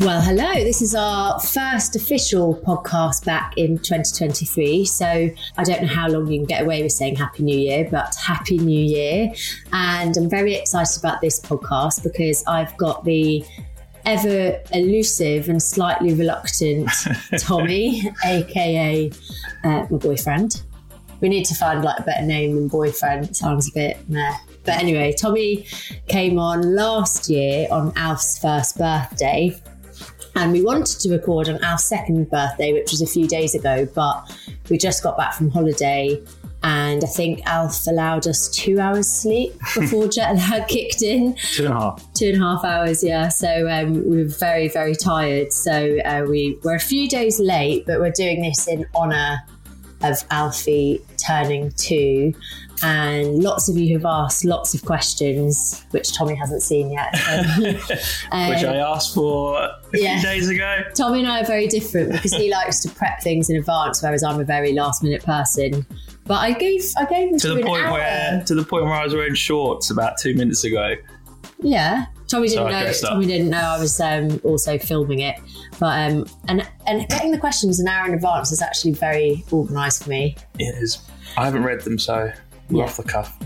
Well, hello. This is our first official podcast back in 2023. So I don't know how long you can get away with saying Happy New Year, but Happy New Year. And I'm very excited about this podcast because I've got the ever elusive and slightly reluctant Tommy, aka uh, my boyfriend. We need to find like a better name than boyfriend. It sounds a bit meh. But anyway, Tommy came on last year on Alf's first birthday. And we wanted to record on our second birthday, which was a few days ago, but we just got back from holiday. And I think Alf allowed us two hours sleep before jet lag kicked in. Two and a half. Two and a half hours, yeah. So um, we were very, very tired. So uh, we were a few days late, but we're doing this in honour of Alfie turning two. And lots of you have asked lots of questions, which Tommy hasn't seen yet. Um, Which um, I asked for a yeah. few days ago. Tommy and I are very different because he likes to prep things in advance, whereas I'm a very last minute person. But I gave I gave him To the point hour. where to the point where I was wearing shorts about two minutes ago. Yeah, Tommy didn't So know. Tommy didn't know I was um, also filming it. But um, and and getting the questions an hour in advance is actually very organised for me. It is. I haven't read them, so we're Yeah. off the cuff.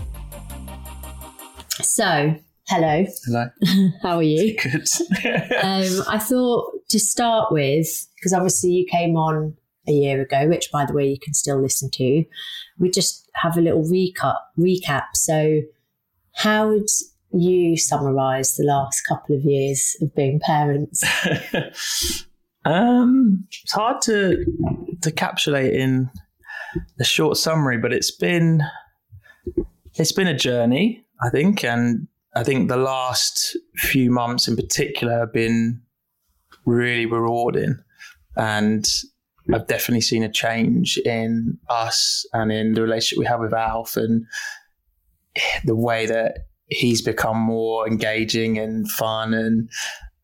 So, hello, Hello. how are you? Good. um, I thought to start with, because obviously you came on a year ago, which by the way you can still listen to. We just have a little recap. Recap. So, how would you summarise the last couple of years of being parents? um, it's hard to to capsulate in a short summary, but it's been it's been a journey, I think, and I think the last few months in particular have been really rewarding, and I've definitely seen a change in us and in the relationship we have with Alf and the way that he's become more engaging and fun and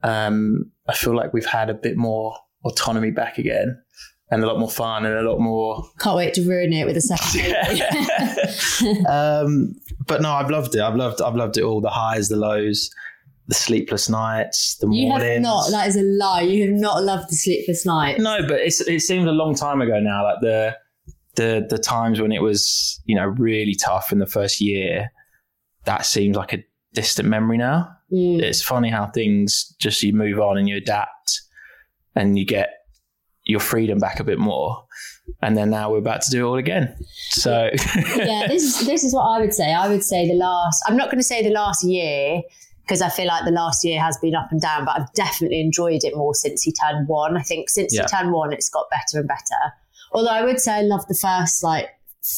um, I feel like we've had a bit more autonomy back again and a lot more fun and a lot more Can't wait to ruin it with a second baby. um, but no, I've loved it. I've loved. I've loved it all. The highs, the lows, the sleepless nights, the You mornings. have not. That is a lie. You have not loved the sleepless night. no but it's, it seems a long time ago now like the the the times when it was you know really tough in the first year that seems like a distant memory now Mm. it's funny how things just you move on and you adapt and you get your freedom back a bit more and then now we're about to do it all again so yeah, this is this is what I would say. I would say the last. I'm not going to say the last year because I feel like the last year has been up and down, but I've definitely enjoyed it more since he turned one. I think since Yeah. he turned one, it's got better and better. Although I would say I love the first like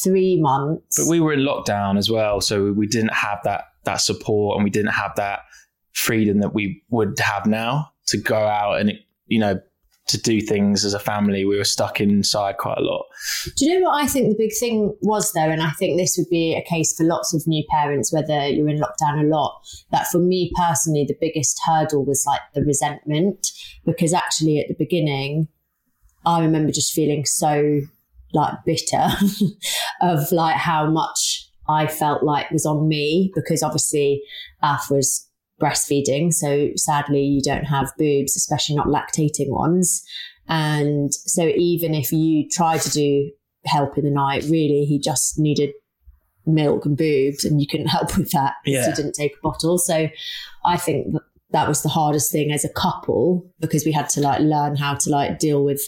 three months. but we were in lockdown as well so we didn't have that that support and we didn't have that freedom that we would have now to go out and you know to do things as a family we were stuck inside quite a lot Do you know what I think the big thing was though? And I think this would be a case for lots of new parents, whether you're in lockdown a lot. That for me personally, the biggest hurdle was like the resentment, because actually at the beginning, I remember just feeling so like bitter of like how much I felt like was on me because obviously Alf was breastfeeding. So sadly, you don't have boobs, especially not lactating ones. And so even if you try to do help in the night. Really, he just needed milk and boobs, and you couldn't help with that because Yeah. he didn't take a bottle. So I think that was the hardest thing as a couple because we had to like learn how to like deal with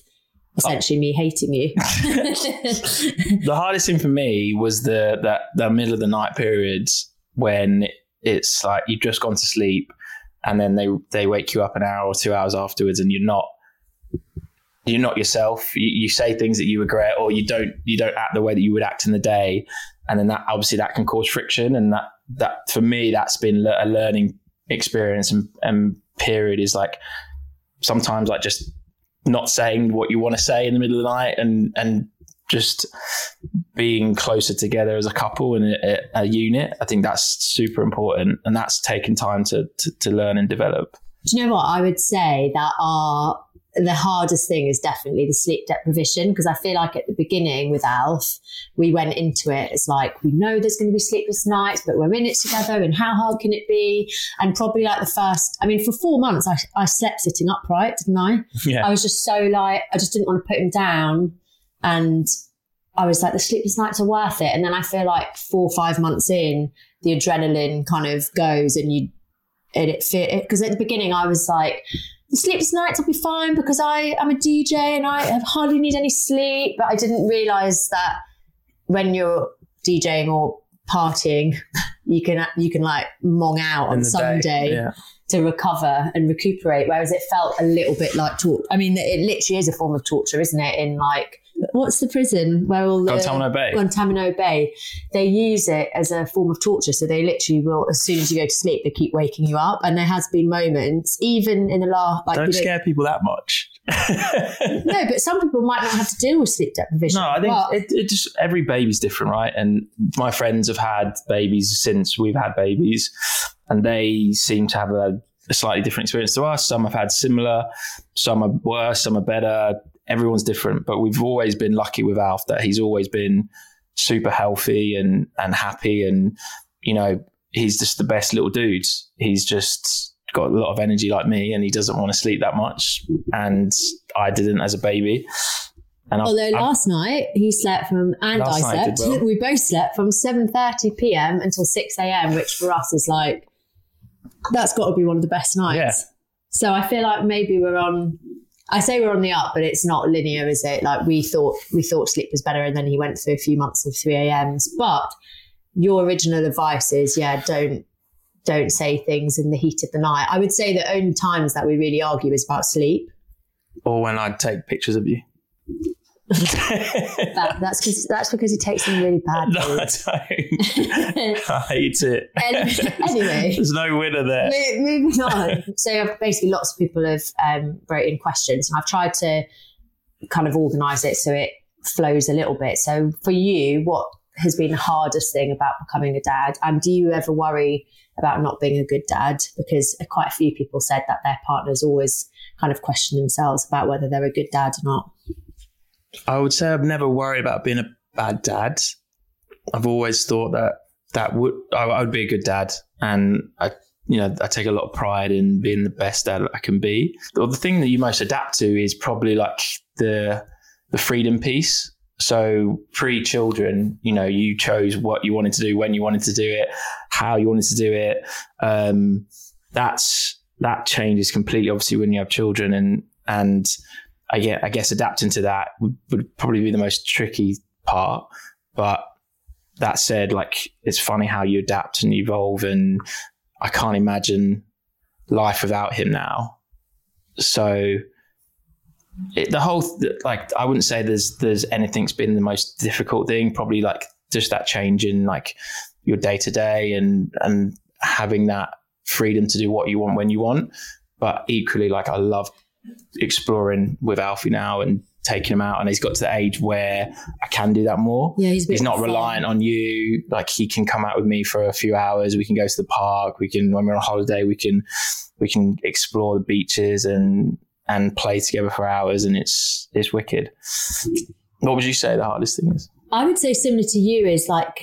essentially oh. me hating you. the hardest thing for me was the that the middle of the night periods when it's like you've just gone to sleep and then they they wake you up an hour or two hours afterwards and you're not you're not yourself. You, you say things that you regret or you don't you don't act the way that you would act in the day. And then that obviously that can cause friction and that that for me that's been a learning experience and, and period is like sometimes like just not saying what you want to say in the middle of the night and and just being closer together as a couple and a, a unit i think that's super important and that's taken time to, to to learn and develop Do you know what? I would say that our the hardest thing is definitely the sleep deprivation because I feel like at the beginning with Alf, we went into it as like we know there's going to be sleepless nights, but we're in it together, and how hard can it be? And probably like the first, I mean, for four months, I, I slept sitting upright, didn't I? yeah I was just so like, I just didn't want to put him down. And I was like, the sleepless nights are worth it. And then I feel like four or five months in, the adrenaline kind of goes and you, and it fit. Because at the beginning, I was like, the sleepless nights will be fine because I am a DJ and I hardly need any sleep. But I didn't realize that when you're DJing or partying, you can you can like mong out In on Sunday yeah to recover and recuperate. Whereas it felt a little bit like torture. I mean, it literally is a form of torture, isn't it? In like, what's the prison where all the Guantanamo Bay. Guantanamo Bay, they use it as a form of torture. So they literally will, as soon as you go to sleep, they keep waking you up. And there has been moments, even in the last, like, don't you know- scare people that much no, but some people might not have to deal with sleep deprivation. No, I think But- it, it just every baby's different, right? And my friends have had babies since we've had babies, and they seem to have a, a slightly different experience to us. Some have had similar, some are worse, some are better. Everyone's different, but we've always been lucky with Alf that he's always been super healthy and and happy, and you know he's just the best little dude. He's just got a lot of energy like me, and he doesn't want to sleep that much, and I didn't as a baby. And Although I've- last night he slept from, and I Last night did slept, well. we both slept from 7.30 p.m. until 6 a.m., which for us is like, that's got to be one of the best nights. Yeah. So I feel like maybe we're on, I say we're on the up, but it's not linear, is it? Like we thought, we thought sleep was better and then he went through a few months of 3 a.m.s. But your original advice is, yeah, don't, don't say things in the heat of the night. I would say the only times that we really argue is about sleep. or when I'd take pictures of you. That, that's because that's because he takes them really bad. no, I don't. I hate it. Any- anyway. there's no winner there. Mo- Moving on. So basically, lots of people have um, wrote in questions, and I've tried to kind of organise it so it flows a little bit. So for you, what has been the hardest thing about becoming a dad, and do you ever worry about not being a good dad? Because quite a few people said that their partners always kind of question themselves about whether they're a good dad or not. I would say I've never worried about being a bad dad. I've always thought that that would I, I would be a good dad, and I, you know, I take a lot of pride in being the best dad I can be. The thing that you most adapt to is probably like the the freedom piece. So pre children, you know, you chose what you wanted to do, when you wanted to do it, how you wanted to do it. Um, that's that changes completely, obviously, when you have children, and and I I guess adapting to that would, would probably be the most tricky part. But that said, like it's funny how you adapt and evolve, and I can't imagine life without him now. So it, the whole like I wouldn't say there's there's anything's been the most difficult thing. Probably like just that change in like your day to day and and having that freedom to do what you want when you want. But equally, like I love exploring with Alfie now and taking him out, and he's got to the age where I can do that more. Yeah, he's, He's not fun. reliant on you. Like he can come out with me for a few hours. We can go to the park. We can when we're on holiday. We can we can explore the beaches and and play together for hours. And it's it's wicked. What would you say the hardest thing is? I would say similar to you is like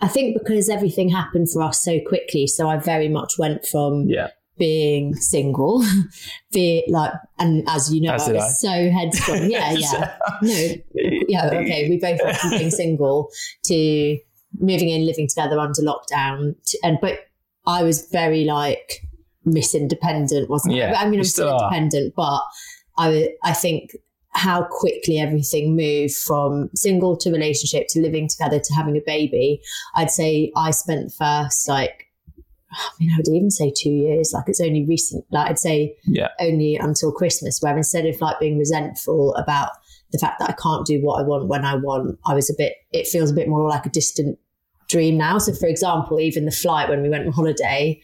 I think because everything happened for us so quickly, so I very much went from Yeah. Being single, be like, and as you know, As I was I. so headstrong. Yeah, yeah. No, yeah, okay. We both went from being single to moving in, living together under lockdown. To, and but I was very like Miss Independent, wasn't Yeah, I? I mean, I'm still still independent, but I I think how quickly everything moved from single to relationship to living together to having a baby. I'd say I spent the first like. I mean, I would even say two years. Like it's only recent. Like I'd say Yeah. only until Christmas, where instead of like being resentful about the fact that I can't do what I want when I want, I was a bit, it feels a bit more like a distant dream now. So, for example, even the flight when we went on holiday,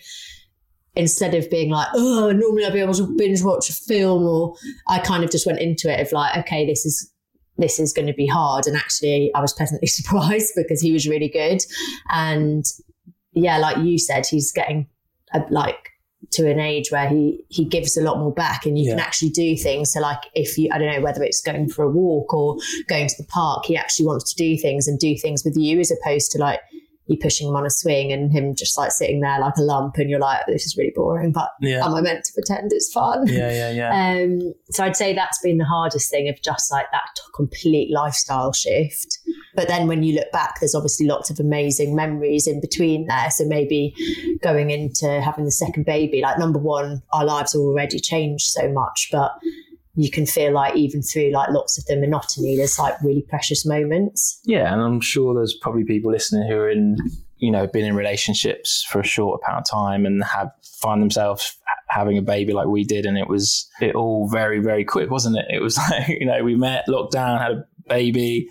instead of being like, oh, normally I'd be able to binge watch a film, or I kind of just went into it of like, okay, this is. This is going to be hard, and actually, I was pleasantly surprised because he was really good, and yeah, like you said, he's getting uh, like to an age where he he gives a lot more back and you can actually do things. So like if you i don't know whether it's going for a walk or going to the park he actually wants to do things and do things with you as opposed to like you pushing him on a swing and him just like sitting there like a lump and you're like this is really boring but Yeah. am i meant to pretend it's fun Yeah, yeah, yeah. um, so I'd say that's been the hardest thing of just like that complete lifestyle shift. But then when you look back, there's obviously lots of amazing memories in between there. So maybe going into having the second baby, like number one, our lives already changed so much, but you can feel like even through like lots of the monotony, there's like really precious moments. Yeah, and I'm sure there's probably people listening who are in, you know, been in relationships for a short amount of time and have find themselves having a baby like we did, and it was it all very very quick, wasn't it? It was like you know we met, locked down, had a baby.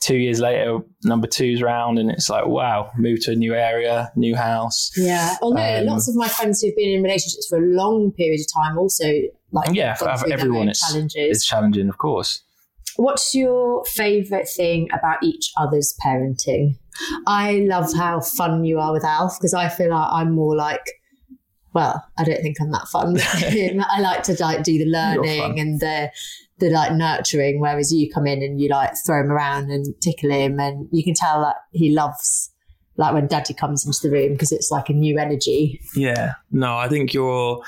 Two years later, number two's round, and it's like wow, moved to a new area, new house. Yeah. Although Um, lots of my friends who've been in relationships for a long period of time also like Yeah, for everyone it's, challenges. it's challenging, of course. What's your favourite thing about each other's parenting? I love how fun you are with Alf because I feel like I'm more like, well, I don't think I'm that fun with him. I like to like do the learning and the the like nurturing, whereas you come in and you like throw him around and tickle him, and you can tell that he loves like when Daddy comes into the room because it's like a new energy. Yeah. No, I think you're.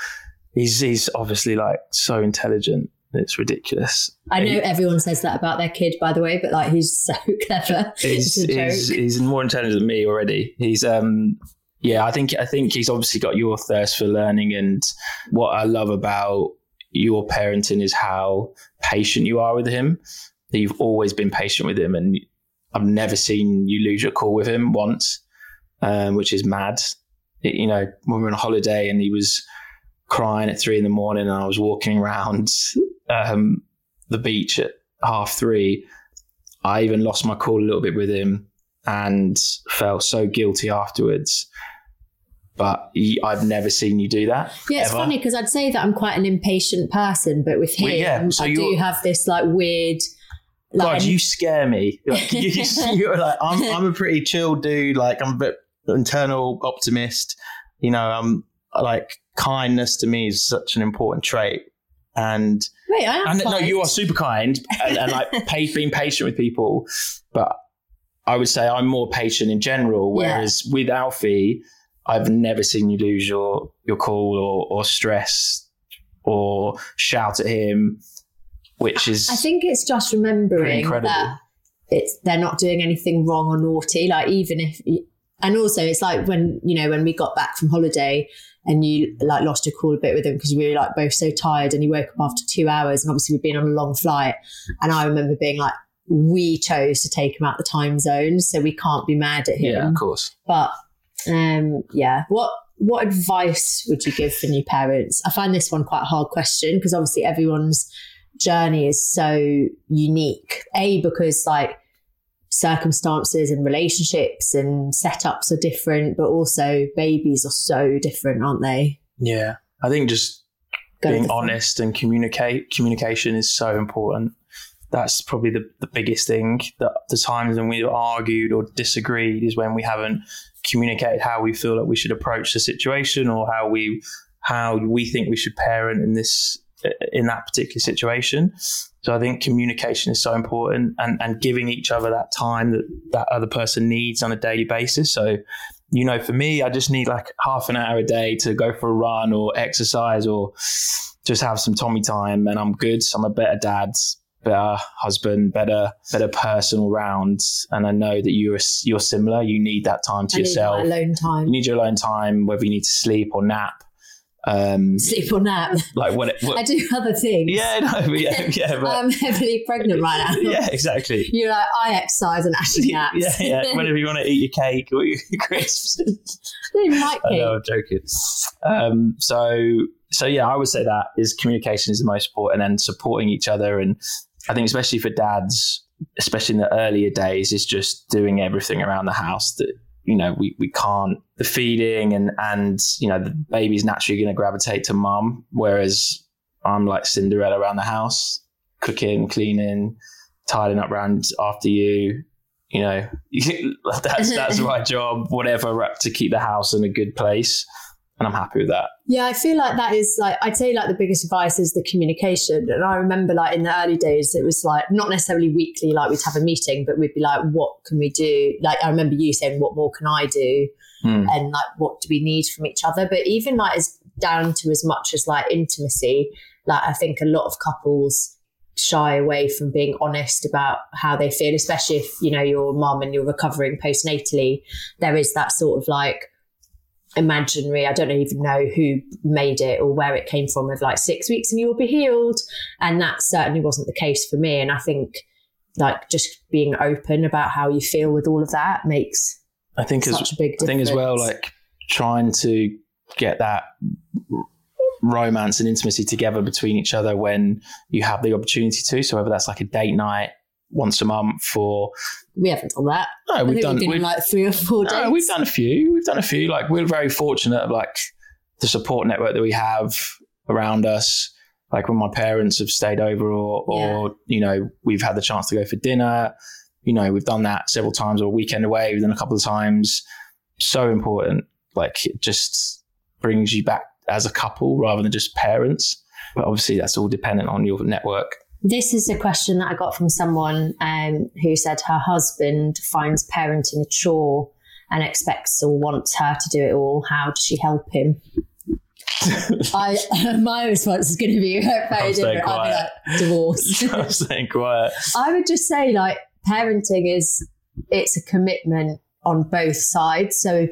He's he's obviously like so intelligent. It's ridiculous. I know He- everyone says that about their kid, by the way, but like he's so clever. he's, it's a joke. he's, he's more intelligent than me already. He's um yeah, I think I think he's obviously got your thirst for learning and what I love about your parenting is how patient you are with him. You've always been patient with him and I've never seen you lose your cool with him once, um, which is mad. It- you know, when we were on holiday and he was crying at three in the morning and I was walking around um, the beach at half three, I even lost my cool a little bit with him and felt so guilty afterwards. But he, I've never seen you do that. Yeah, it's ever. funny because I'd say that I'm quite an impatient person, but with him, Well, yeah, so I do have this like weird. Like, God, you scare me. Like, you, You're like I'm. I'm a pretty chill dude. Like I'm a bit internal optimist. You know, I'm like kindness to me is such an important trait. And wait, I am. and no, you are super kind and, and like being patient with people. But I would say I'm more patient in general. Yeah. Whereas with Alfie, I've never seen you lose your your cool or, or stress or shout at him, which is I think it's just remembering that it's they're not doing anything wrong or naughty. Like even if, and also it's like when you know when we got back from holiday and you like lost your cool a bit with him because we were like both so tired and he woke up after two hours and obviously we'd been on a long flight. And I remember being like we chose to take him out the time zone so we can't be mad at him. yeah, of course. but um yeah. What what advice would you give for new parents? I find this one quite a hard question because obviously everyone's journey is so unique. A because like circumstances and relationships and setups are different but also babies are so different aren't they Yeah, I think just Go being honest and communicate communication is so important. That's probably the, the biggest thing. That the times when we argued or disagreed is when we haven't communicated how we feel that we should approach the situation or how we how we think we should parent in this in that particular situation. So I think communication is so important and, and giving each other that time that that other person needs on a daily basis. So you know, for me, I just need like half an hour a day to go for a run or exercise or just have some Tommy time, and I'm good. I'm a better dad, better husband, better better person all round. And I know that you're you're similar. You need that time to I yourself. alone time. You need your alone time, whether you need to sleep or nap. Um, Sleep or nap. like what? what I do other things. yeah, no, but yeah, yeah, but, I'm heavily pregnant right now. yeah, exactly. You're like, I exercise and actually nap. Yeah, yeah. Whenever you want to eat your cake or your crisps. I don't even like cake. know, I'm joking. Um, so, so yeah, I would say that is communication is the most important, and then supporting each other. And I think, especially for dads, especially in the earlier days, is just doing everything around the house that you know we we can't the feeding and and you know the baby's naturally going to gravitate to mum, whereas I'm like Cinderella around the house, cooking, cleaning, tidying up around after you. You know, that's that's my job. Whatever to keep the house in a good place, and I'm happy with that. Yeah, I feel like that is like I'd say like the biggest advice is the communication. And I remember like in the early days, it was like not necessarily weekly, like we'd have a meeting, but we'd be like, what can we do? Like I remember you saying, what more can I do? Hmm. And like what do we need from each other? But even like as down to as much as like intimacy, like I think a lot of couples shy away from being honest about how they feel, especially if, you know, you're a mum and you're recovering postnatally. There is that sort of like imaginary, I don't even know who made it or where it came from of like six weeks and you'll be healed. And that certainly wasn't the case for me. And I think like just being open about how you feel with all of that makes I think as such a big I think as well, like trying to get that romance and intimacy together between each other when you have the opportunity to. So whether that's like a date night once a month or we haven't done that. no, we've done we've like three or four days. no, we've done a few. We've done a few. Like we're very fortunate of like the support network that we have around us. Like when my parents have stayed over, or or you know we've had the chance to go for dinner. You know we've done that several times, or a weekend away. We've done a couple of times. So important. Like it just brings you back as a couple rather than just parents. But obviously that's all dependent on your network. This is a question that I got from someone um, who said her husband finds parenting a chore and expects or wants her to do it all. How does she help him? I my response is going to be very different. I'd be like divorce. I'm staying quiet. I would just say like parenting is it's a commitment on both sides. So,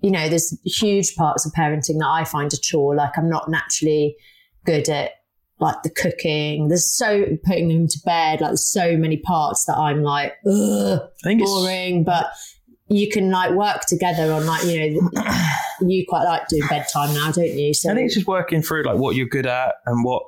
you know, there's huge parts of parenting that I find a chore. Like I'm not naturally good at like the cooking. There's so putting them to bed, like there's so many parts that I'm like, ugh, I think it's boring. But you can like work together on like, you know, you quite like doing bedtime now, don't you? So I think it's just working through like what you're good at and what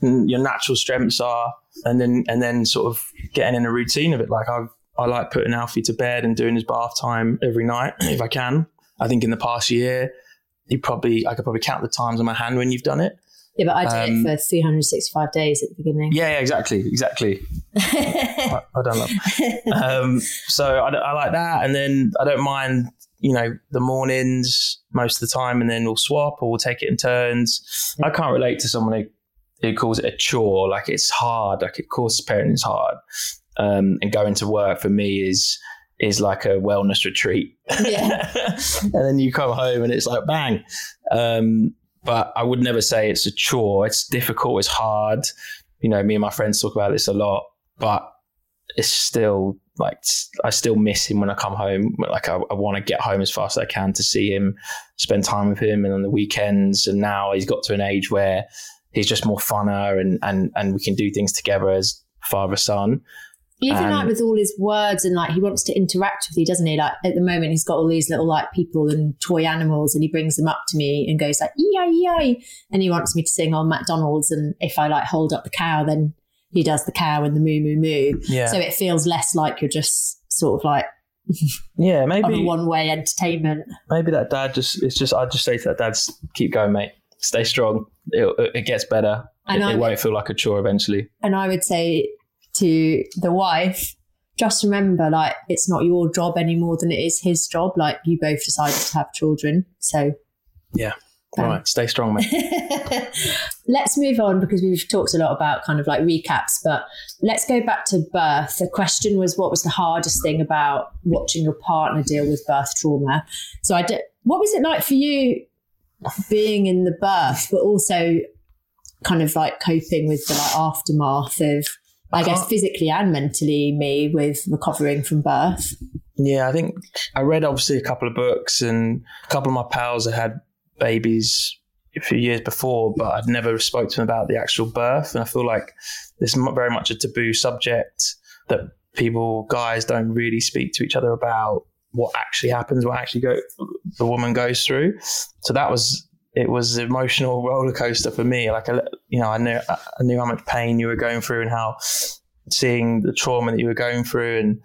your natural strengths are, and then and then sort of getting in a routine of it. Like I I like putting Alfie to bed and doing his bath time every night if I can. I think in the past year, you probably I could probably count the times on my hand when you've done it. Yeah, but I did um, it for 365 days at the beginning. Yeah, yeah exactly, exactly. I, I don't know. um, so I, I like that, and then I don't mind, you know, the mornings most of the time, and then we'll swap or we'll take it in turns. I can't relate to someone who, who calls it a chore. Like it's hard. Like of course, parenting is hard, um, and going to work for me is is like a wellness retreat. Yeah. and then you come home and it's like bang. Um, but I would never say it's a chore. It's difficult. It's hard. You know, me and my friends talk about this a lot, but it's still like I still miss him when I come home. Like I, I want to get home as fast as I can to see him, spend time with him, and on the weekends. And now he's got to an age where he's just more funner, and and and we can do things together as father son. Even Um, like with all his words and like he wants to interact with you, doesn't he? Like at the moment, he's got all these little like people and toy animals, and he brings them up to me and goes like "yay yay," and he wants me to sing on McDonald's. And if I like hold up the cow, then he does the cow and the moo moo moo. Yeah, So it feels less like you're just sort of like yeah. Maybe one way entertainment. maybe that dad just it's just I'd just say to that dad, keep going, mate. Stay strong. It, it gets better. I It, it won't feel like a chore eventually. And I would say to the wife, just remember, like it's not your job any more than it is his job. Like you both decided to have children, so Yeah. All right, stay strong, mate. let's move on because we've talked a lot about kind of like recaps, but let's go back to birth. The question was, what was the hardest thing about watching your partner deal with birth trauma? So I did. What was it like for you being in the birth, but also kind of like coping with the like aftermath of, I guess, physically and mentally, me with recovering from birth? Yeah, I think I read obviously a couple of books, and a couple of my pals had had babies a few years before, but I'd never spoke to them about the actual birth. And I feel like this is very much a taboo subject that people, guys, don't really speak to each other about what actually happens, what actually go the woman goes through. So that was it was an emotional roller coaster for me. Like you know, I knew I knew how much pain you were going through and how seeing the trauma that you were going through and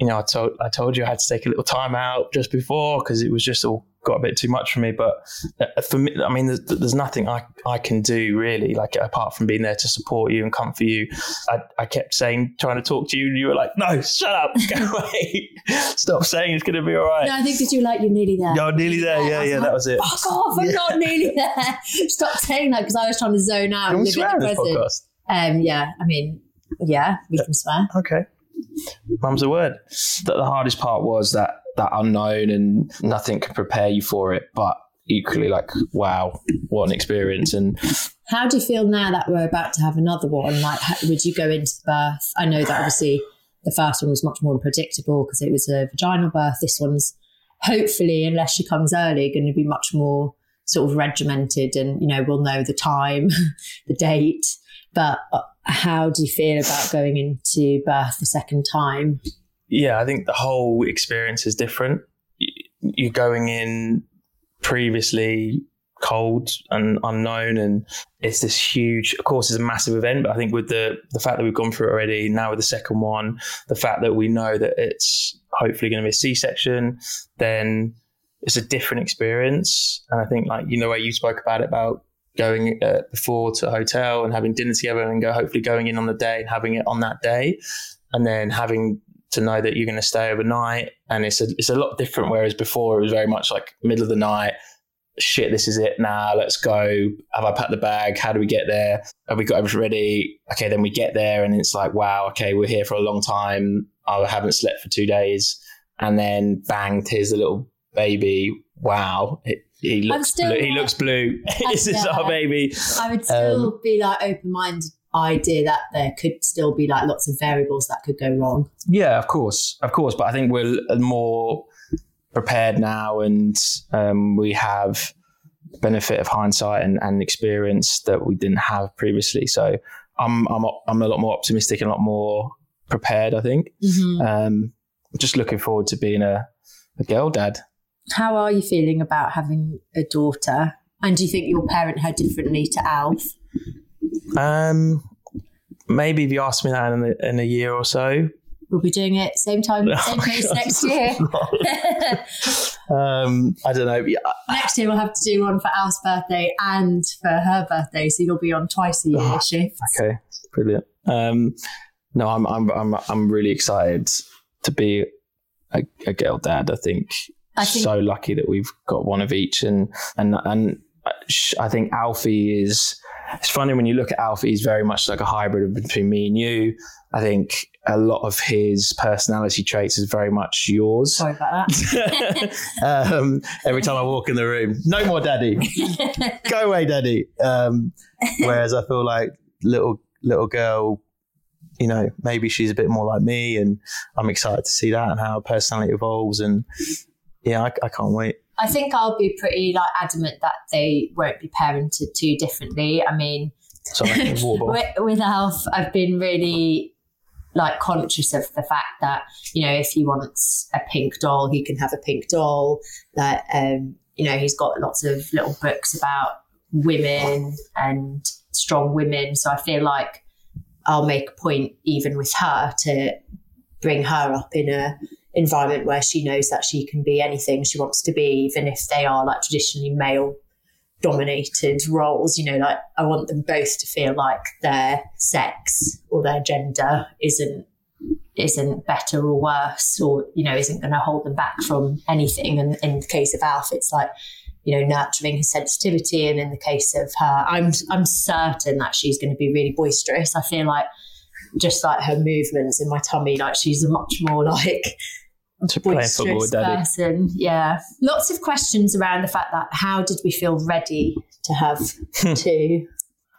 you know, I told I told you I had to take a little time out just before because it was just all got a bit too much for me. But uh, for me, I mean, there's, there's, nothing I, I can do really, like apart from being there to support you and comfort you. I, I kept saying, trying to talk to you, and you were like, "No, shut up, go away, stop saying it's going to be all right." No, I think because you like you're nearly there. You're nearly there. Yeah, yeah, like, that was it. Fuck off! I'm not nearly there. Stop saying that because I was trying to zone out. Can we swear in this podcast? Um, yeah, I mean, yeah, we can swear. Okay. Mum's a word. That the hardest part was that that unknown and nothing can prepare you for it. But equally, like, wow, what an experience! And how do you feel now that we're about to have another one? Like, would you go into the birth? I know that obviously the first one was much more unpredictable because it was a vaginal birth. This one's hopefully, unless she comes early, going to be much more sort of regimented, and you know, we'll know the time, the date. But uh, how do you feel about going into birth the second time? Yeah, I think the whole experience is different. You're going in previously cold and unknown and it's this huge of course it's a massive event but i think with the the fact that we've gone through it already now with the second one the fact that we know that it's hopefully going to be a c-section then it's a different experience and i think like you know where you spoke about it about going uh, before to a hotel and having dinner together and go hopefully going in on the day and having it on that day and then having to know that you're going to stay overnight and it's a, it's a lot different whereas before it was very much like middle of the night shit this is it now let's go have i packed the bag how do we get there have we got everything ready okay then we get there and it's like wow okay we're here for a long time i haven't slept for two days and then bang here's the little baby wow it, he looks blue. He looks blue. this is our baby. I would still um, be like open minded idea that there could still be like lots of variables that could go wrong. Yeah, of course, of course. But I think we're more prepared now, and um, we have benefit of hindsight and, and experience that we didn't have previously. So I'm I'm I'm a lot more optimistic and a lot more prepared. I think. Mm-hmm. Um, just looking forward to being a, a girl dad. How are you feeling about having a daughter? And do you think you'll parent her differently to Alf? Um, maybe if you ask me that in a, in a year or so. We'll be doing it same time, same place next year. um, I don't know. Next year we'll have to do one for Al's birthday and for her birthday, so you'll be on twice a year oh, shift. Okay, brilliant. Um, no, I'm I'm I'm I'm really excited to be a, a girl dad. I think I think, so lucky that we've got one of each, and and and I think Alfie is. It's funny when you look at Alfie; he's very much like a hybrid between me and you. I think a lot of his personality traits is very much yours. Sorry about that. um, every time I walk in the room, no more daddy, go away, daddy. Um, whereas I feel like little little girl you know, maybe she's a bit more like me, and I'm excited to see that and how her personality evolves. And yeah, I, I can't wait. I think I'll be pretty like adamant that they won't be parented too differently. I mean, Sorry, with, with Alf, I've been really like conscious of the fact that you know if he wants a pink doll, he can have a pink doll. That um, you know he's got lots of little books about women and strong women. So I feel like I'll make a point even with her to bring her up in a environment where she knows that she can be anything she wants to be, even if they are like traditionally male dominated roles. You know, like I want them both to feel like their sex or their gender isn't isn't better or worse or you know isn't going to hold them back from anything and in the case of alf it's like you know, nurturing his sensitivity. And in the case of her, I'm I'm certain that she's going to be really boisterous. I feel like just like her movements in my tummy, like she's a much more like to play football with daddy. person. Yeah. Lots of questions around the fact that how did we feel ready to have two?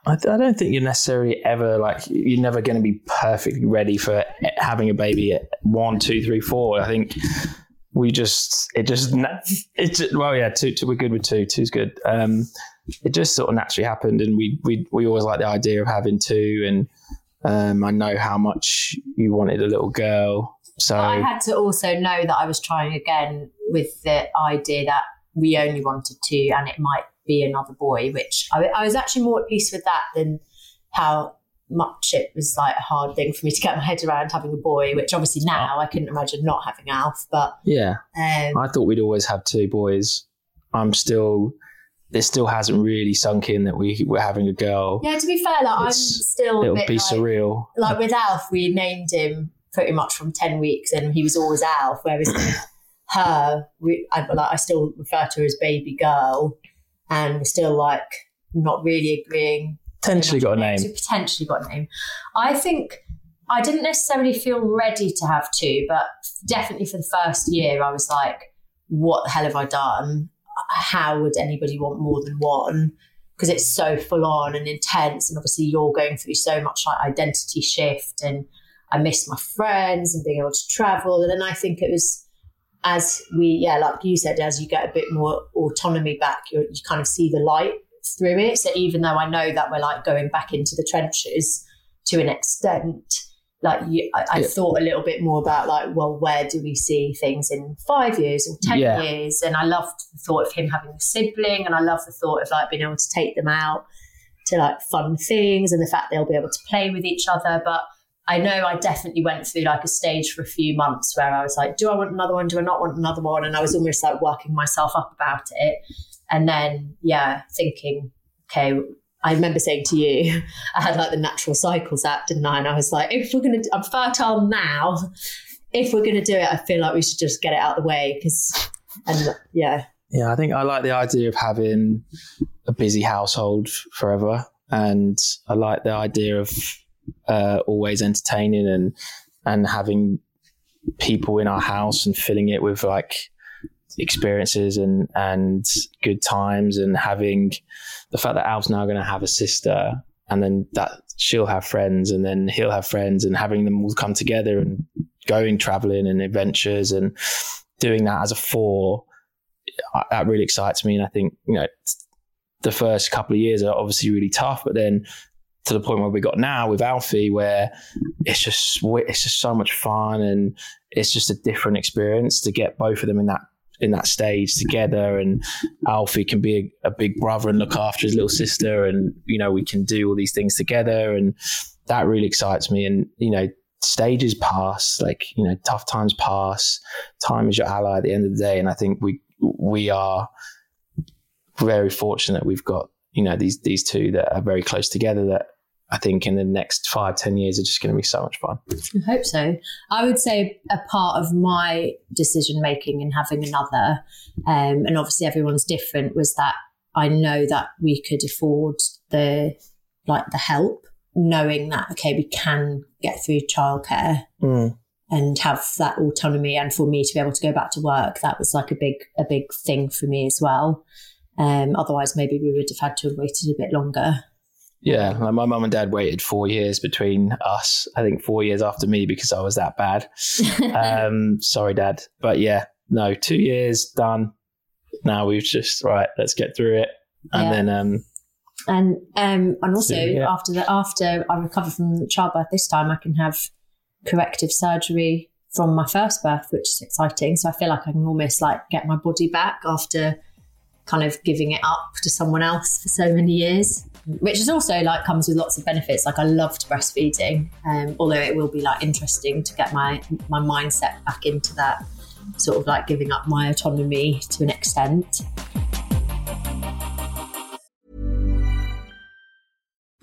I, th- I don't think you're necessarily ever like you're never going to be perfectly ready for having a baby at one, two, three, four. I think we just it just it just, well yeah two, two we're good with two two's good. Um, it just sort of naturally happened, and we we we always like the idea of having two, and um, I know how much you wanted a little girl. So I had to also know that I was trying again with the idea that we only wanted two, and it might be another boy, which I, I was actually more at peace with that than how much it was like a hard thing for me to get my head around having a boy, which obviously now I couldn't imagine not having Alf. But yeah, um, I thought we'd always have two boys. I'm still, it still hasn't really sunk in that we we're having a girl. yeah, to be fair, like I'm still It'll bit be like, surreal. like with Alf, we named him pretty much from 10 weeks and he was always Alf, whereas her, we, I, like, I still refer to her as baby girl and we're still like not really agreeing. Potentially got a name. So potentially got a name. I think I didn't necessarily feel ready to have two, but definitely for the first year, I was like, what the hell have I done? How would anybody want more than one? Because it's so full on and intense. And obviously, you're going through so much like identity shift. And I missed my friends and being able to travel. And then I think it was as we, yeah, like you said, as you get a bit more autonomy back, you you kind of see the light through it. So even though I know that we're like going back into the trenches to an extent, like you, I, I Yeah. thought a little bit more about like, well, where do we see things in five years or ten Yeah. years? And I loved the thought of him having a sibling, and I love the thought of like being able to take them out to like fun things, and the fact they'll be able to play with each other. But I know I definitely went through like a stage for a few months where I was like, do I want another one? Do I not want another one? And I was almost like working myself up about it. And then, yeah, thinking, okay, I remember saying to you, I had like the Natural Cycles app, didn't I? And I was like, if we're going to, I'm fertile now. If we're going to do it, I feel like we should just get it out of the way because, and yeah, Yeah, I think I like the idea of having a busy household forever, and I like the idea of uh, always entertaining and and having people in our house and filling it with like experiences and and good times and having the fact that Al's now going to have a sister and then that she'll have friends and then he'll have friends and having them all come together and going traveling and adventures and doing that as a four that really excites me. And I think, you know, the first couple of years are obviously really tough, but then to the point where we got now with Alfie, where it's just, it's just so much fun and it's just a different experience to get both of them in that, in that stage together. And Alfie can be a, a big brother and look after his little sister. And, you know, we can do all these things together. And that really excites me. And, you know, stages pass, like, you know, tough times pass. Time is your ally at the end of the day. And I think we, we are very fortunate that we've got you know these these two that are very close together that I think in the next five ten years are just going to be so much fun. I hope so. I would say a part of my decision making in having another, um, and obviously everyone's different, was that I know that we could afford the like the help, knowing that okay, we can get through childcare and have that autonomy, and for me to be able to go back to work, that was like a big a big thing for me as well. Um, otherwise, maybe we would have had to have waited a bit longer. Yeah, like my mum and dad waited four years between us. I think four years after me because I was that bad. um, sorry, dad, but yeah, no, two years done. Now we've just right. Let's get through it, and Yeah. then um, and um, and also Yeah. after the after I recover from childbirth this time, I can have corrective surgery from my first birth, which is exciting. So I feel like I can almost like get my body back after kind of giving it up to someone else for so many years, which is also like comes with lots of benefits. Like I loved breastfeeding, um, although it will be like interesting to get my my mindset back into that sort of like giving up my autonomy to an extent.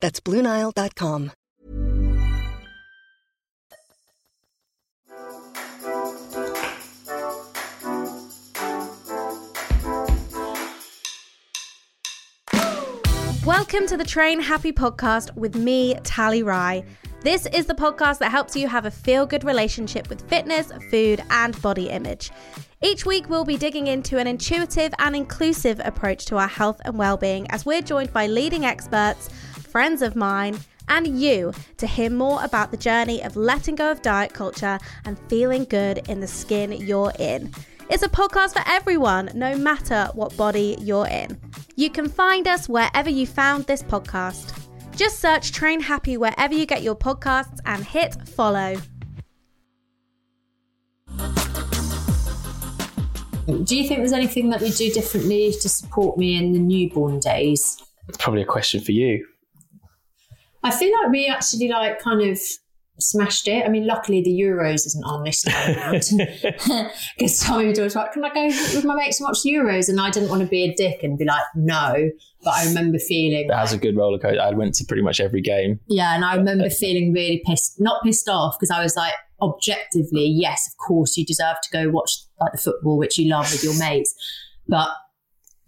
That's BlueNile.com. Welcome to the Train Happy podcast with me, Tally Rye. This is the podcast that helps you have a feel good relationship with fitness, food, and body image. Each week, we'll be digging into an intuitive and inclusive approach to our health and well being as we're joined by leading experts, friends of mine, and you to hear more about the journey of letting go of diet culture and feeling good in the skin you're in. It's a podcast for everyone, no matter what body you're in. You can find us wherever you found this podcast. Just search Train Happy wherever you get your podcasts and hit follow. Do you think there's anything that we do differently to support me in the newborn days? It's probably a question for you. I feel like we actually like kind of smashed it. I mean, luckily the Euros isn't on this time around because Tommy was like, "Can I go with my mates and watch the Euros?" And I didn't want to be a dick and be like, "No," but I remember feeling That was a good roller coaster. I went to pretty much every game. yeah, and I remember uh, uh, feeling really pissed, not pissed off because I was like, objectively, yes, of course, you deserve to go watch like the football which you love with your mates, but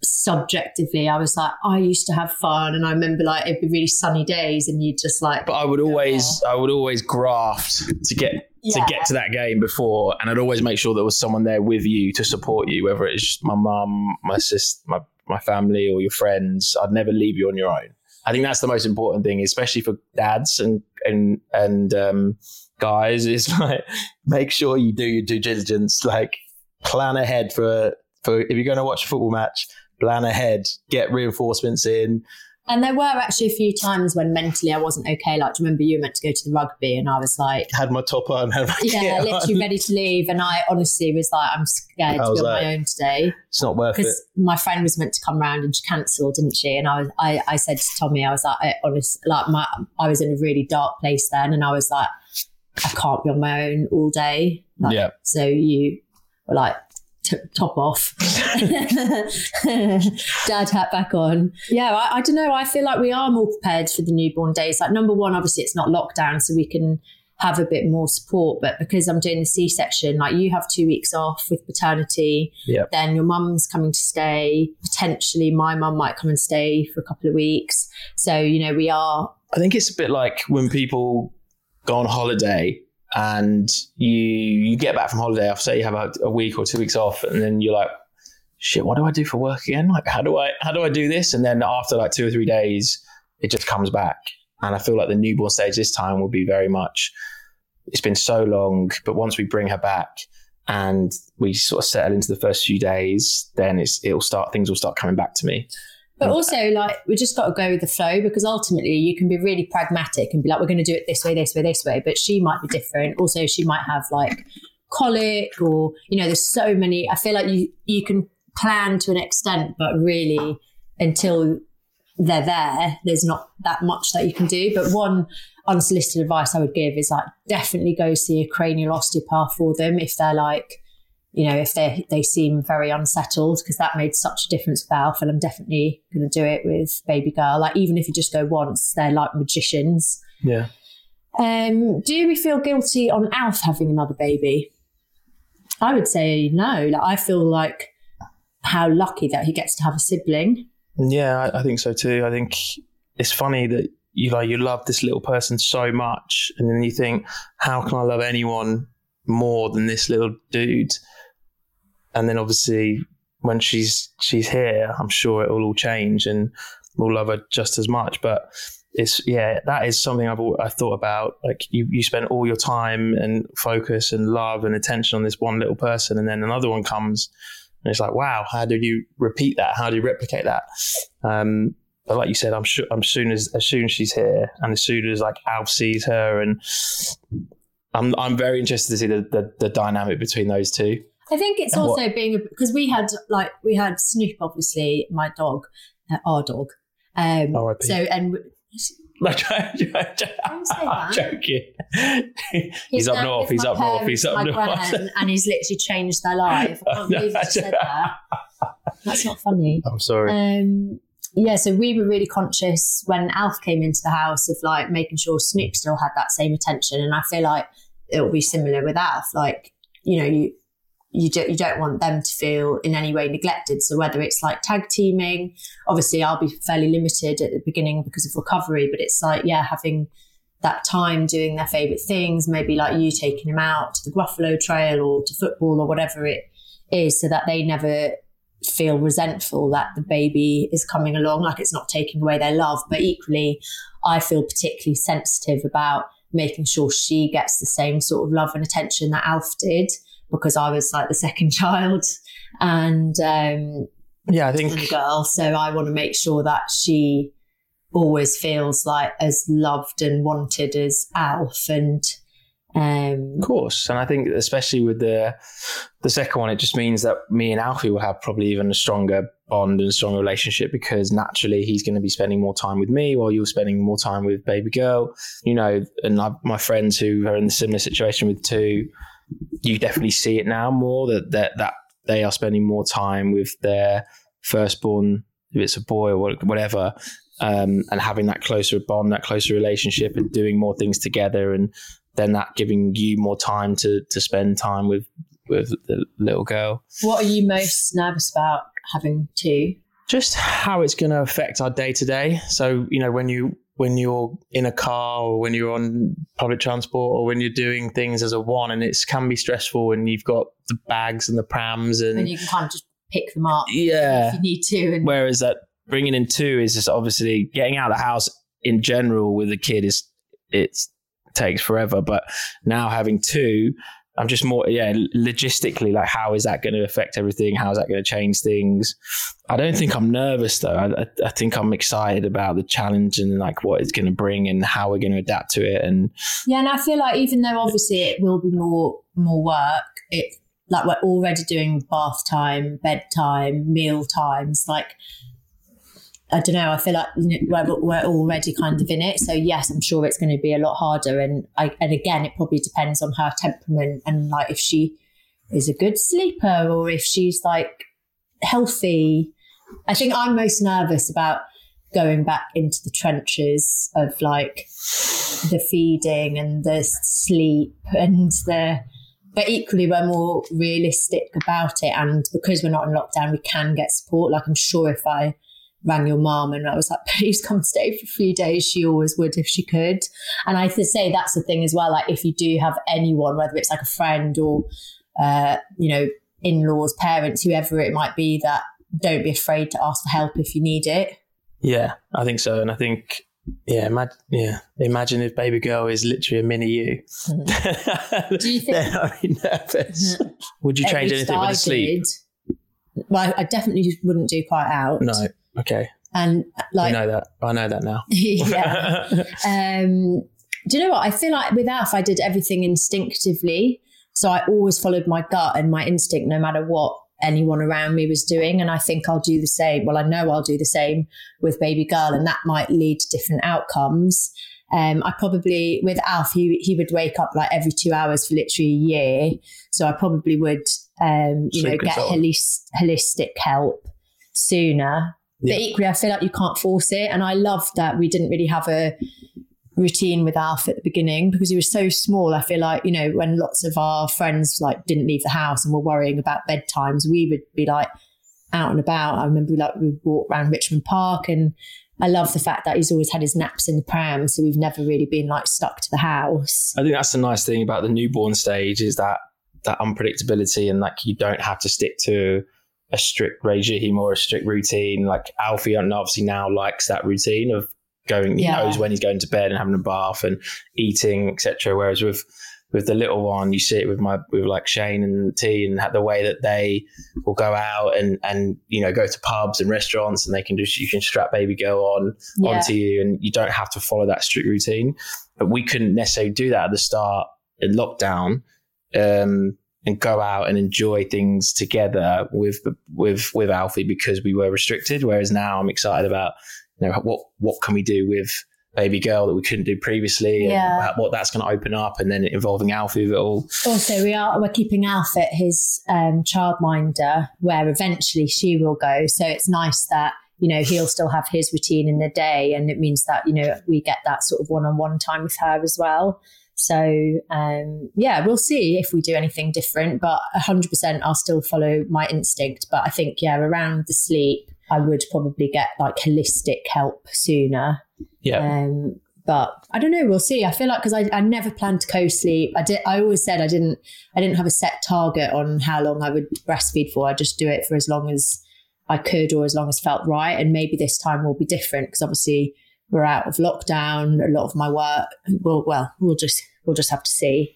subjectively, I was like, I used to have fun, and I remember like it'd be really sunny days, and you'd just like, But I would always, I would always graft to get Yeah. to get to that game before, and I'd always make sure there was someone there with you to support you, whether it's my mum, my sister, my my family, or your friends. I'd never leave you on your own. I think that's the most important thing, especially for dads and and and um, guys. Is like make sure you do your due diligence. Like plan ahead for for if you're going to watch a football match. Plan ahead, get reinforcements in. And there were actually a few times when mentally I wasn't okay. Like, do you remember you were meant to go to the rugby, and I was like, Had my top on, had my yeah, kit on. literally ready to leave. And I honestly was like, I'm scared to be on my own today It's not worth it. because my friend was meant to come round and she cancelled, didn't she? And I was, I, I said to Tommy, I was like, I, honest, like my, I was in a really dark place then, and I was like, I can't be on my own all day. Like, Yeah. So you were like. T- top off, dad hat back on. Yeah, I, I don't know. I feel like we are more prepared for the newborn days. Like number one, obviously it's not lockdown, so we can have a bit more support. But because I'm doing the C-section, like you have two weeks off with paternity, Yep. then your mum's coming to stay. Potentially, my mum might come and stay for a couple of weeks. So you know, we are. I think it's a bit like when people go on holiday and you you get back from holiday after say you have a, a week or two weeks off and then you're like shit what do I do for work again? Like how do I how do I do this? And then after like two or three days it just comes back. And I feel like the newborn stage this time will be very much it's been so long but once we bring her back and we sort of settle into the first few days then it's it'll start things will start coming back to me But also, like, we just got to go with the flow because ultimately you can be really pragmatic and be like, we're going to do it this way, this way, this way. But she might be different. Also, she might have like colic or, you know, there's so many. I feel like you, you can plan to an extent, but really until they're there, there's not that much that you can do. But one unsolicited advice I would give is like definitely go see a cranial osteopath for them if they're like, you know, if they they seem very unsettled because that made such a difference with Alf, and I'm definitely going to do it with baby girl. Like even if you just go once, they're like magicians. Yeah. Um, do we feel guilty on Alf having another baby? I would say no. Like I feel like how lucky that he gets to have a sibling. Yeah, I, I think so too. I think it's funny that you like you love this little person so much, and then you think, how can I love anyone more than this little dude? And then obviously when she's she's here, I'm sure it will all change, and we'll love her just as much. But it's yeah, that is something I've I've thought about. Like you, you spend all your time and focus and love and attention on this one little person, and then another one comes, and it's like, wow, how do you repeat that? How do you replicate that? Um, but like you said, I'm sure I'm soon as as soon as she's here, and as soon as like Alf sees her, and I'm I'm very interested to see the the, the dynamic between those two. I think it's And also being because we had like we had Snoop, obviously my dog, uh, our dog. Um, R.I.P.. so and I'm say that. joking. he's up north. He's up north. He's up north. and he's literally changed their life. I can't believe you said that. That's not funny. I'm sorry. Um, yeah, so we were really conscious when Alf came into the house of like making sure Snoop still had that same attention, and I feel like it will be similar with Alf. Like, you know, you you don't you don't want them to feel in any way neglected. So whether it's like tag teaming, obviously I'll be fairly limited at the beginning because of recovery, but it's like yeah, having that time doing their favorite things, maybe like you taking them out to the Gruffalo Trail or to football or whatever it is, so that they never feel resentful that the baby is coming along, like it's not taking away their love. But equally, I feel particularly sensitive about making sure she gets the same sort of love and attention that Alf did because I was like the second child and um, Yeah, I think girl. So I want to make sure that she always feels like as loved and wanted as Alf. And um, Of course, and I think especially with the the second one, it just means that me and Alfie will have probably even a stronger bond and a stronger relationship because naturally he's going to be spending more time with me while you're spending more time with baby girl. You know, and I, my friends who are in the similar situation with two, you definitely see it now more that that that they are spending more time with their firstborn, if it's a boy or whatever, um, and having that closer bond, that closer relationship, and doing more things together, and then that giving you more time to to spend time with with the little girl. what are you most nervous about having two? Just how it's going to affect our day to day. So you know when you when you're in a car or when you're on public transport or when you're doing things as a one and it can be stressful and you've got the bags and the prams and And you can kind of just pick them up yeah if you need to. And Whereas that bringing in two is just obviously getting out of the house in general with a kid is it takes forever. But now having two, I'm just more yeah logistically like how is that going to affect everything? How is that going to change things? I don't think I'm nervous though. I, I, think I'm excited about the challenge and like what it's going to bring and how we're going to adapt to it. And Yeah, and I feel like even though obviously it will be more more work, it like we're already doing bath time, bedtime, meal times. Like I don't know. I feel like you know, we're, we're already kind of in it. So yes, I'm sure it's going to be a lot harder. And I and again, it probably depends on her temperament and like if she is a good sleeper or if she's like healthy. I think I'm most nervous about going back into the trenches of like the feeding and the sleep and the but equally we're more realistic about it and because we're not in lockdown we can get support like i'm sure if i rang your mom and i was like please come stay for a few days she always would if she could and i to say that's the thing as well like if you do have anyone whether it's like a friend or uh, you know in-laws parents whoever it might be that don't be afraid to ask for help if you need it yeah, I think so. And I think yeah, imagine, yeah. Imagine if baby girl is literally a mini you. Do you think- be nervous? Would you change anything with the sleep? Well, I definitely wouldn't do quite out. No. Okay. And like, I know that. I know that now. yeah. Um, do you know what? I feel like with Alf, I did everything instinctively. So I always followed my gut and my instinct no matter what. anyone around me was doing. And I think I'll do the same. Well, I know I'll do the same with baby girl, and that might lead to different outcomes. Um, I probably with Alf, he he would wake up like every two hours for literally a year. So I probably would, um, you know, get holistic, holistic help sooner. Yeah. But equally, I feel like you can't force it. And I love that we didn't really have a routine with Alf at the beginning because he was so small. I feel like, you know, when lots of our friends like didn't leave the house and were worrying about bedtimes, we would be like out and about. I remember like we walked around Richmond Park and I love the fact that he's always had his naps in the pram, so we've never really been like stuck to the house. I think that's the nice thing about the newborn stage is that that unpredictability and like you don't have to stick to a strict regime or a strict routine. Like Alfie obviously now likes that routine of going, he yeah. knows when he's going to bed and having a bath and eating, etc. Whereas with with the little one, you see it with my with like Shane and T and the way that they will go out and and you know go to pubs and restaurants and they can just you can strap baby girl on yeah. onto you and you don't have to follow that strict routine. But we couldn't necessarily do that at the start in lockdown. Um, and go out and enjoy things together with with with Alfie because we were restricted. Whereas now I'm excited about you know what what can we do with baby girl that we couldn't do previously yeah. and what that's going to open up and then involving Alfie with it all. Also, we are, we're keeping Alf at his um, childminder where eventually she will go. So it's nice that, you know, he'll still have his routine in the day. And it means that, you know, we get that sort of one-on-one time with her as well. So um, yeah, we'll see if we do anything different, but 100% I'll still follow my instinct. But I think, yeah, around the sleep, I would probably get like holistic help sooner yeah. Um, but I don't know. We'll see. I feel like because I, I never planned to co-sleep. I did. I always said I didn't. I didn't have a set target on how long I would breastfeed for. I just do it for as long as I could or as long as felt right. And maybe this time will be different because obviously we're out of lockdown. A lot of my work. Well, well, we'll just we'll just have to see.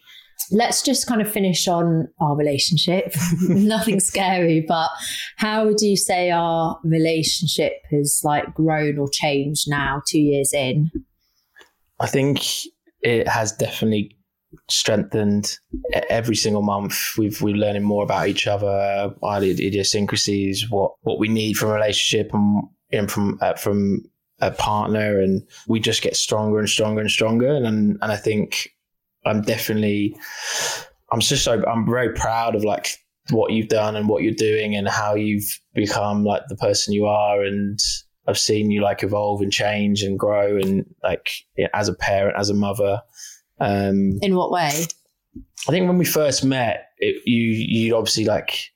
Let's just kind of finish on our relationship. Nothing scary, but how would you say our relationship has like grown or changed now, two years in? I think it has definitely strengthened every single month. We've we're learning more about each other, our idiosyncrasies, what what we need from a relationship, and, and from uh, from a partner, and we just get stronger and stronger and stronger. And and I think I'm definitely, I'm just so, I'm very proud of like what you've done and what you're doing and how you've become like the person you are. And I've seen you like evolve and change and grow and like as a parent, as a mother. Um, In what way? I think when we first met, it, you you obviously like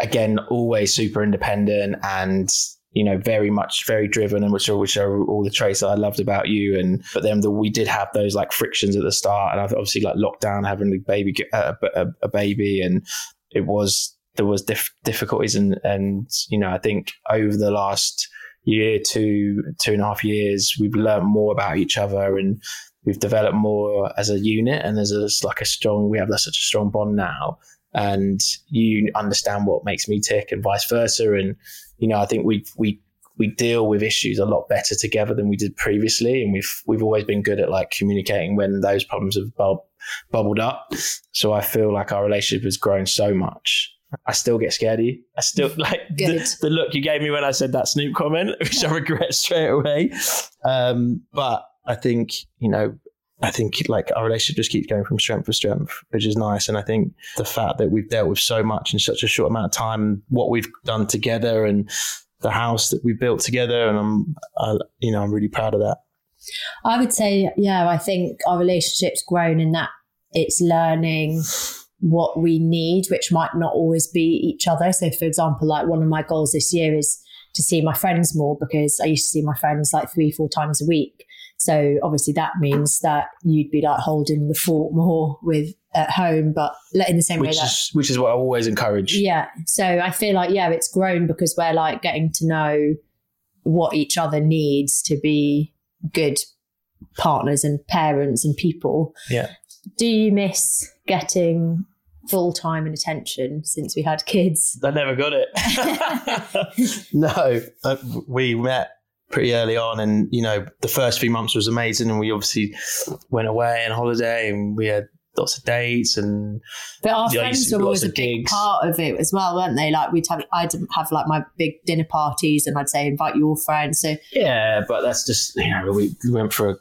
again always super independent and you know, very much very driven, and which are which are all the traits that I loved about you. And but then the, we did have those like frictions at the start, and obviously like lockdown, having a baby, uh, a, a, baby, and it was there was dif- difficulties, and and you know, I think over the last year, two two and a half years, we've learned more about each other, and we've developed more as a unit, and there's a, like a strong, we have such a strong bond now and you understand what makes me tick and vice versa and you know, I think we we we deal with issues a lot better together than we did previously, and we've we've always been good at like communicating when those problems have bub- bubbled up. So I feel like our relationship has grown so much. I still get scared of you. I still like the, the, look you gave me when I said that Snoop comment, which I regret straight away. Um, but I think you know I think like our relationship just keeps going from strength to strength, which is nice. And I think the fact that we've dealt with so much in such a short amount of time, what we've done together, and the house that we built together, and I'm, I, you know, I'm really proud of that. I would say, yeah, I think our relationship's grown in that it's learning what we need, which might not always be each other. So, for example, like one of my goals this year is to see my friends more because I used to see my friends like three, four times a week. So obviously that means that you'd be like holding the fort more with at home, but in the same which way that, is, which is what I always encourage. Yeah. So I feel like yeah, it's grown because we're like getting to know what each other needs to be good partners and parents and people. Yeah. Do you miss getting full time and attention since we had kids? I never got it. no, uh, we met pretty early on. And, you know, the first few months was amazing. And we obviously went away on holiday and we had lots of dates and But our Yeah, friends were always a big part of it as well, weren't they? Like we'd have, I'd have like my big dinner parties, and I'd say invite your friends. So Yeah, but that's just you know we, we went for a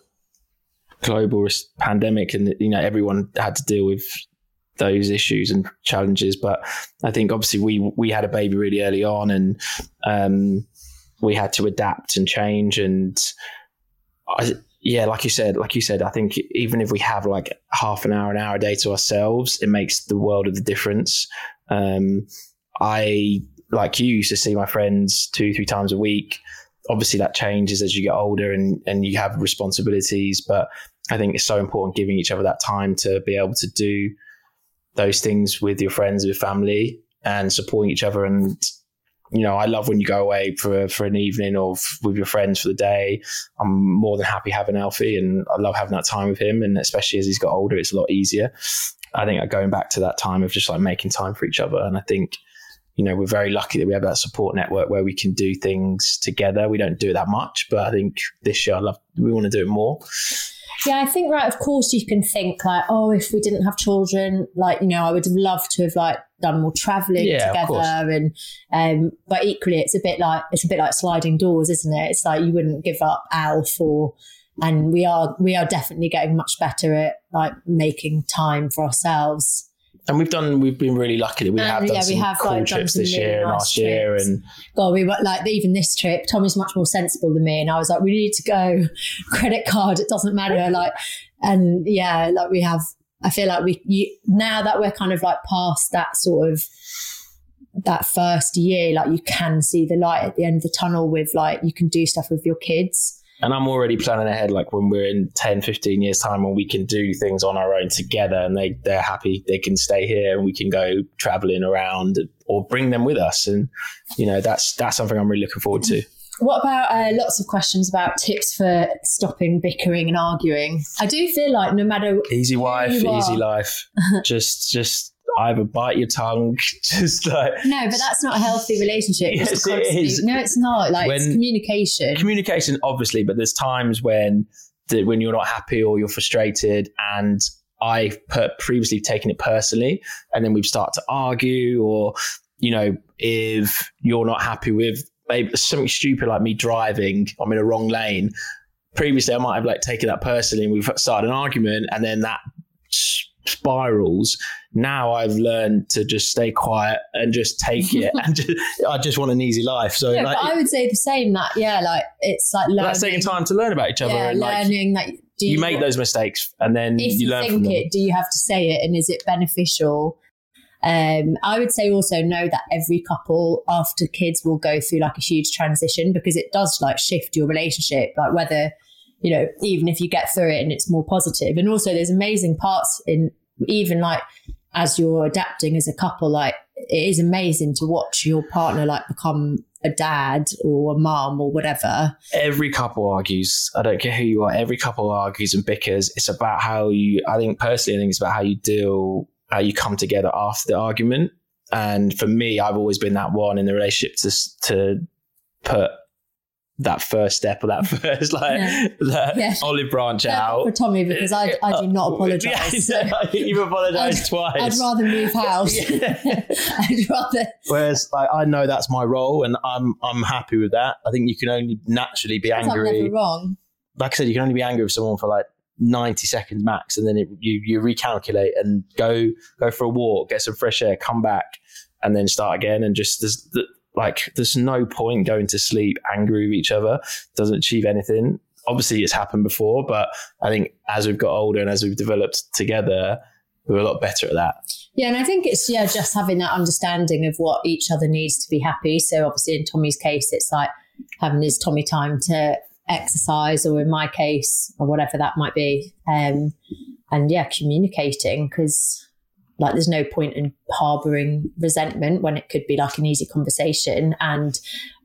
global pandemic, and you know everyone had to deal with those issues and challenges. But I think obviously we we had a baby really early on, and um, we had to adapt and change. And I, yeah, like you said, like you said, I think even if we have like half an hour, an hour a day to ourselves, it makes the world of the difference. Um, I like you used to see my friends two, three times a week obviously that changes as you get older and, and you have responsibilities but i think it's so important giving each other that time to be able to do those things with your friends with family and supporting each other and you know i love when you go away for for an evening or f- with your friends for the day. I'm more than happy having alfie and i love having that time with him and especially as he's got older it's a lot easier. I think going back to that time of just like making time for each other and i think you know, we're very lucky that we have that support network where we can do things together. We don't do it that much, but I think this year I love, we want to do it more. yeah, I think right. Of course, you can think like, oh, if we didn't have children, like you know, I would have loved to have like done more traveling Yeah, together, and um, but equally, it's a bit like it's a bit like sliding doors, isn't it? It's like you wouldn't give up Al for, And we are we are definitely getting much better at like making time for ourselves. And we've done, we've been really lucky that we have um, done yeah, we some have, cool like, trips this really year and nice last year. trips. And God, we were like even this trip. Tommy's much more sensible than me, and I was like, we need to go. Credit card, it doesn't matter. Like, and yeah, like we have. I feel like we you, now that we're kind of like past that sort of that first year, like you can see the light at the end of the tunnel with like you can do stuff with your kids. And I'm already planning ahead, like when we're in 10, 15 years' time, when we can do things on our own together and they, they're happy, they can stay here and we can go traveling around or bring them with us. And, you know, that's, that's something I'm really looking forward to. What about uh, lots of questions about tips for stopping bickering and arguing? I do feel like no matter Easy wife, easy life. just, just either bite your tongue, just like, No, but that's not a healthy relationship. Yes, it is. No, it's not. Like it's communication. communication obviously but there's times when the, when you're not happy or you're frustrated and i've per- previously taken it personally and then we've started to argue or you know if you're not happy with maybe something stupid like me driving i'm in a wrong lane previously i might have like taken that personally and we've started an argument and then that spirals now i've learned to just stay quiet and just take it and just, i just want an easy life so yeah, like, I would say the same. That yeah, like it's like learning. that's taking time to learn about each other Yeah, and like learning that do you make those mistakes and then If you you, learn think it, do you have to say it, and is it beneficial? Um, I would say also know that every couple after kids will go through like a huge transition because it does like shift your relationship, like whether you know even if you get through it and it's more positive. and also there's amazing parts in even like as you're adapting as a couple, like it is amazing to watch your partner like become a dad or a mom or whatever. every couple argues i don't care who you are every couple argues and bickers it's about how you i think personally i think it's about how you deal how you come together after the argument and for me i've always been that one in the relationship to to put that first step or that first like that Yeah. olive branch out for Tommy because I, I do not apologise. Yeah, you've apologized twice I'd rather move house. I'd rather. Whereas like I know that's my role and I'm I'm happy with that. I think you can only naturally be I'm angry. never wrong. Like I said, you can only be angry with someone for like 90 seconds max and then it, you you recalculate and go go for a walk, get some fresh air, come back and then start again and just there's the, like there's no point going to sleep angry with each other. Doesn't achieve anything. Obviously it's happened before, but I think as we've got older and as we've developed together, we're a lot better at that. Yeah, and I think it's yeah, just having that understanding of what each other needs to be happy. So obviously, in Tommy's case, it's like having his Tommy time to exercise, or in my case, or whatever that might be. Um, and yeah, communicating because like there's no point in harboring resentment when it could be like an easy conversation. And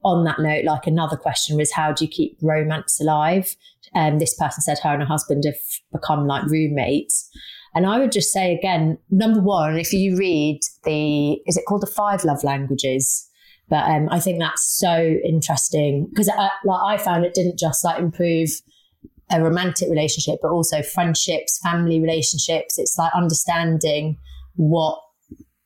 on that note, like another question was, how do you keep romance alive? Um, this person said her and her husband have become like roommates. And I would just say again, number one, if you read the, is it called the Five Love Languages? But um, I think that's so interesting because I, like I found it didn't just like improve a romantic relationship, but also friendships, family relationships. It's like understanding what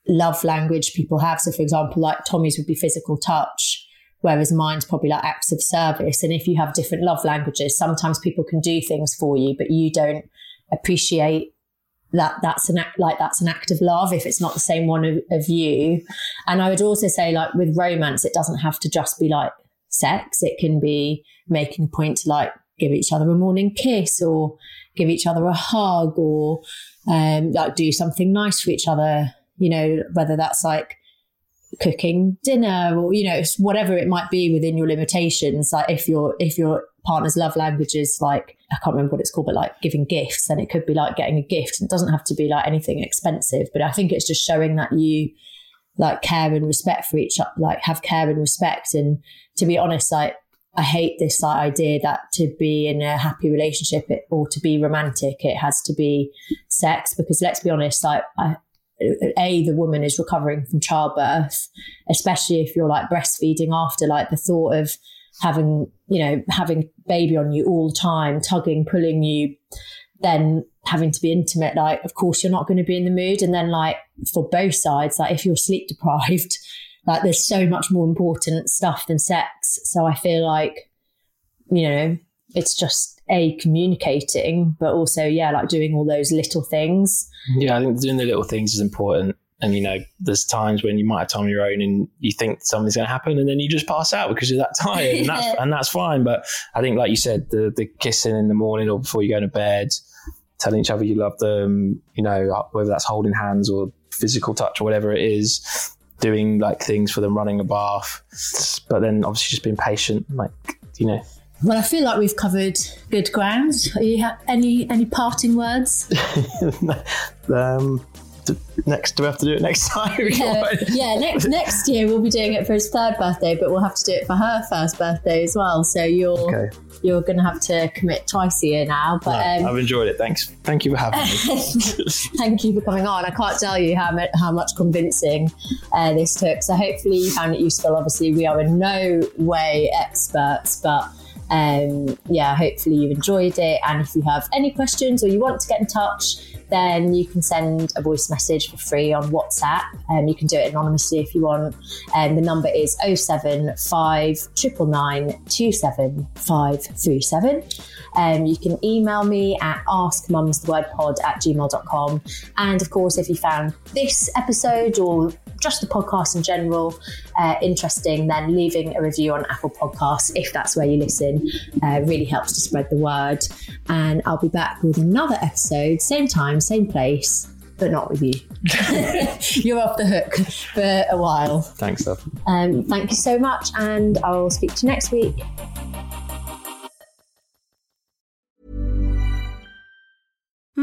love language people have. So, for example, like Tommy's would be physical touch, whereas mine's probably like acts of service. And if you have different love languages, sometimes people can do things for you, but you don't appreciate that that's an act like that's an act of love if it's not the same one of, of you and i would also say like with romance it doesn't have to just be like sex it can be making a point to like give each other a morning kiss or give each other a hug or um, like do something nice for each other you know whether that's like cooking dinner or you know whatever it might be within your limitations. Like if your if your partner's love language is like i can't remember what it's called but like giving gifts then it could be like getting a gift. It doesn't have to be like anything expensive but i think it's just showing that you like care and respect for each other like have care and respect. And to be honest like I hate this like, idea that to be in a happy relationship it, or to be romantic, it has to be sex. Because let's be honest, like I, a the woman is recovering from childbirth especially if you're like breastfeeding after like the thought of having you know having baby on you all the time tugging pulling you then having to be intimate like of course you're not going to be in the mood and then like for both sides like if you're sleep deprived like there's so much more important stuff than sex so i feel like you know it's just a communicating, but also yeah, like doing all those little things. Yeah, I think doing the little things is important. And you know, there's times when you might have time on your own and you think something's going to happen, and then you just pass out because you're that tired, and that's and that's fine. But I think, like you said, the the kissing in the morning or before you go to bed, telling each other you love them, you know, whether that's holding hands or physical touch or whatever it is, doing like things for them, running a bath, but then obviously just being patient, like you know, well, I feel like we've covered good ground. Are you ha- any any parting words? um, next, do we have to do it next time? yeah, yeah, next next year we'll be doing it for his third birthday, but we'll have to do it for her first birthday as well. So you're okay. You're going to have to commit twice a year now. But no, um, I've enjoyed it. Thanks, thank you for having me. thank you for coming on. I can't tell you how much how much convincing uh, this took. So hopefully you found it useful. Obviously, we are in no way experts, but um, yeah, hopefully you enjoyed it. And if you have any questions or you want to get in touch, then you can send a voice message for free on WhatsApp. Um, you can do it anonymously if you want. And um, the number is 075 Um, you can email me at askmumsthewordpod at gmail.com. And of course, if you found this episode or just the podcast in general uh, interesting, then leaving a review on Apple Podcasts, if that's where you listen, uh, really helps to spread the word. And I'll be back with another episode, same time, same place, but not with you. You're off the hook for a while. Thanks, Steph. Um, thank you so much, and I will speak to you next week.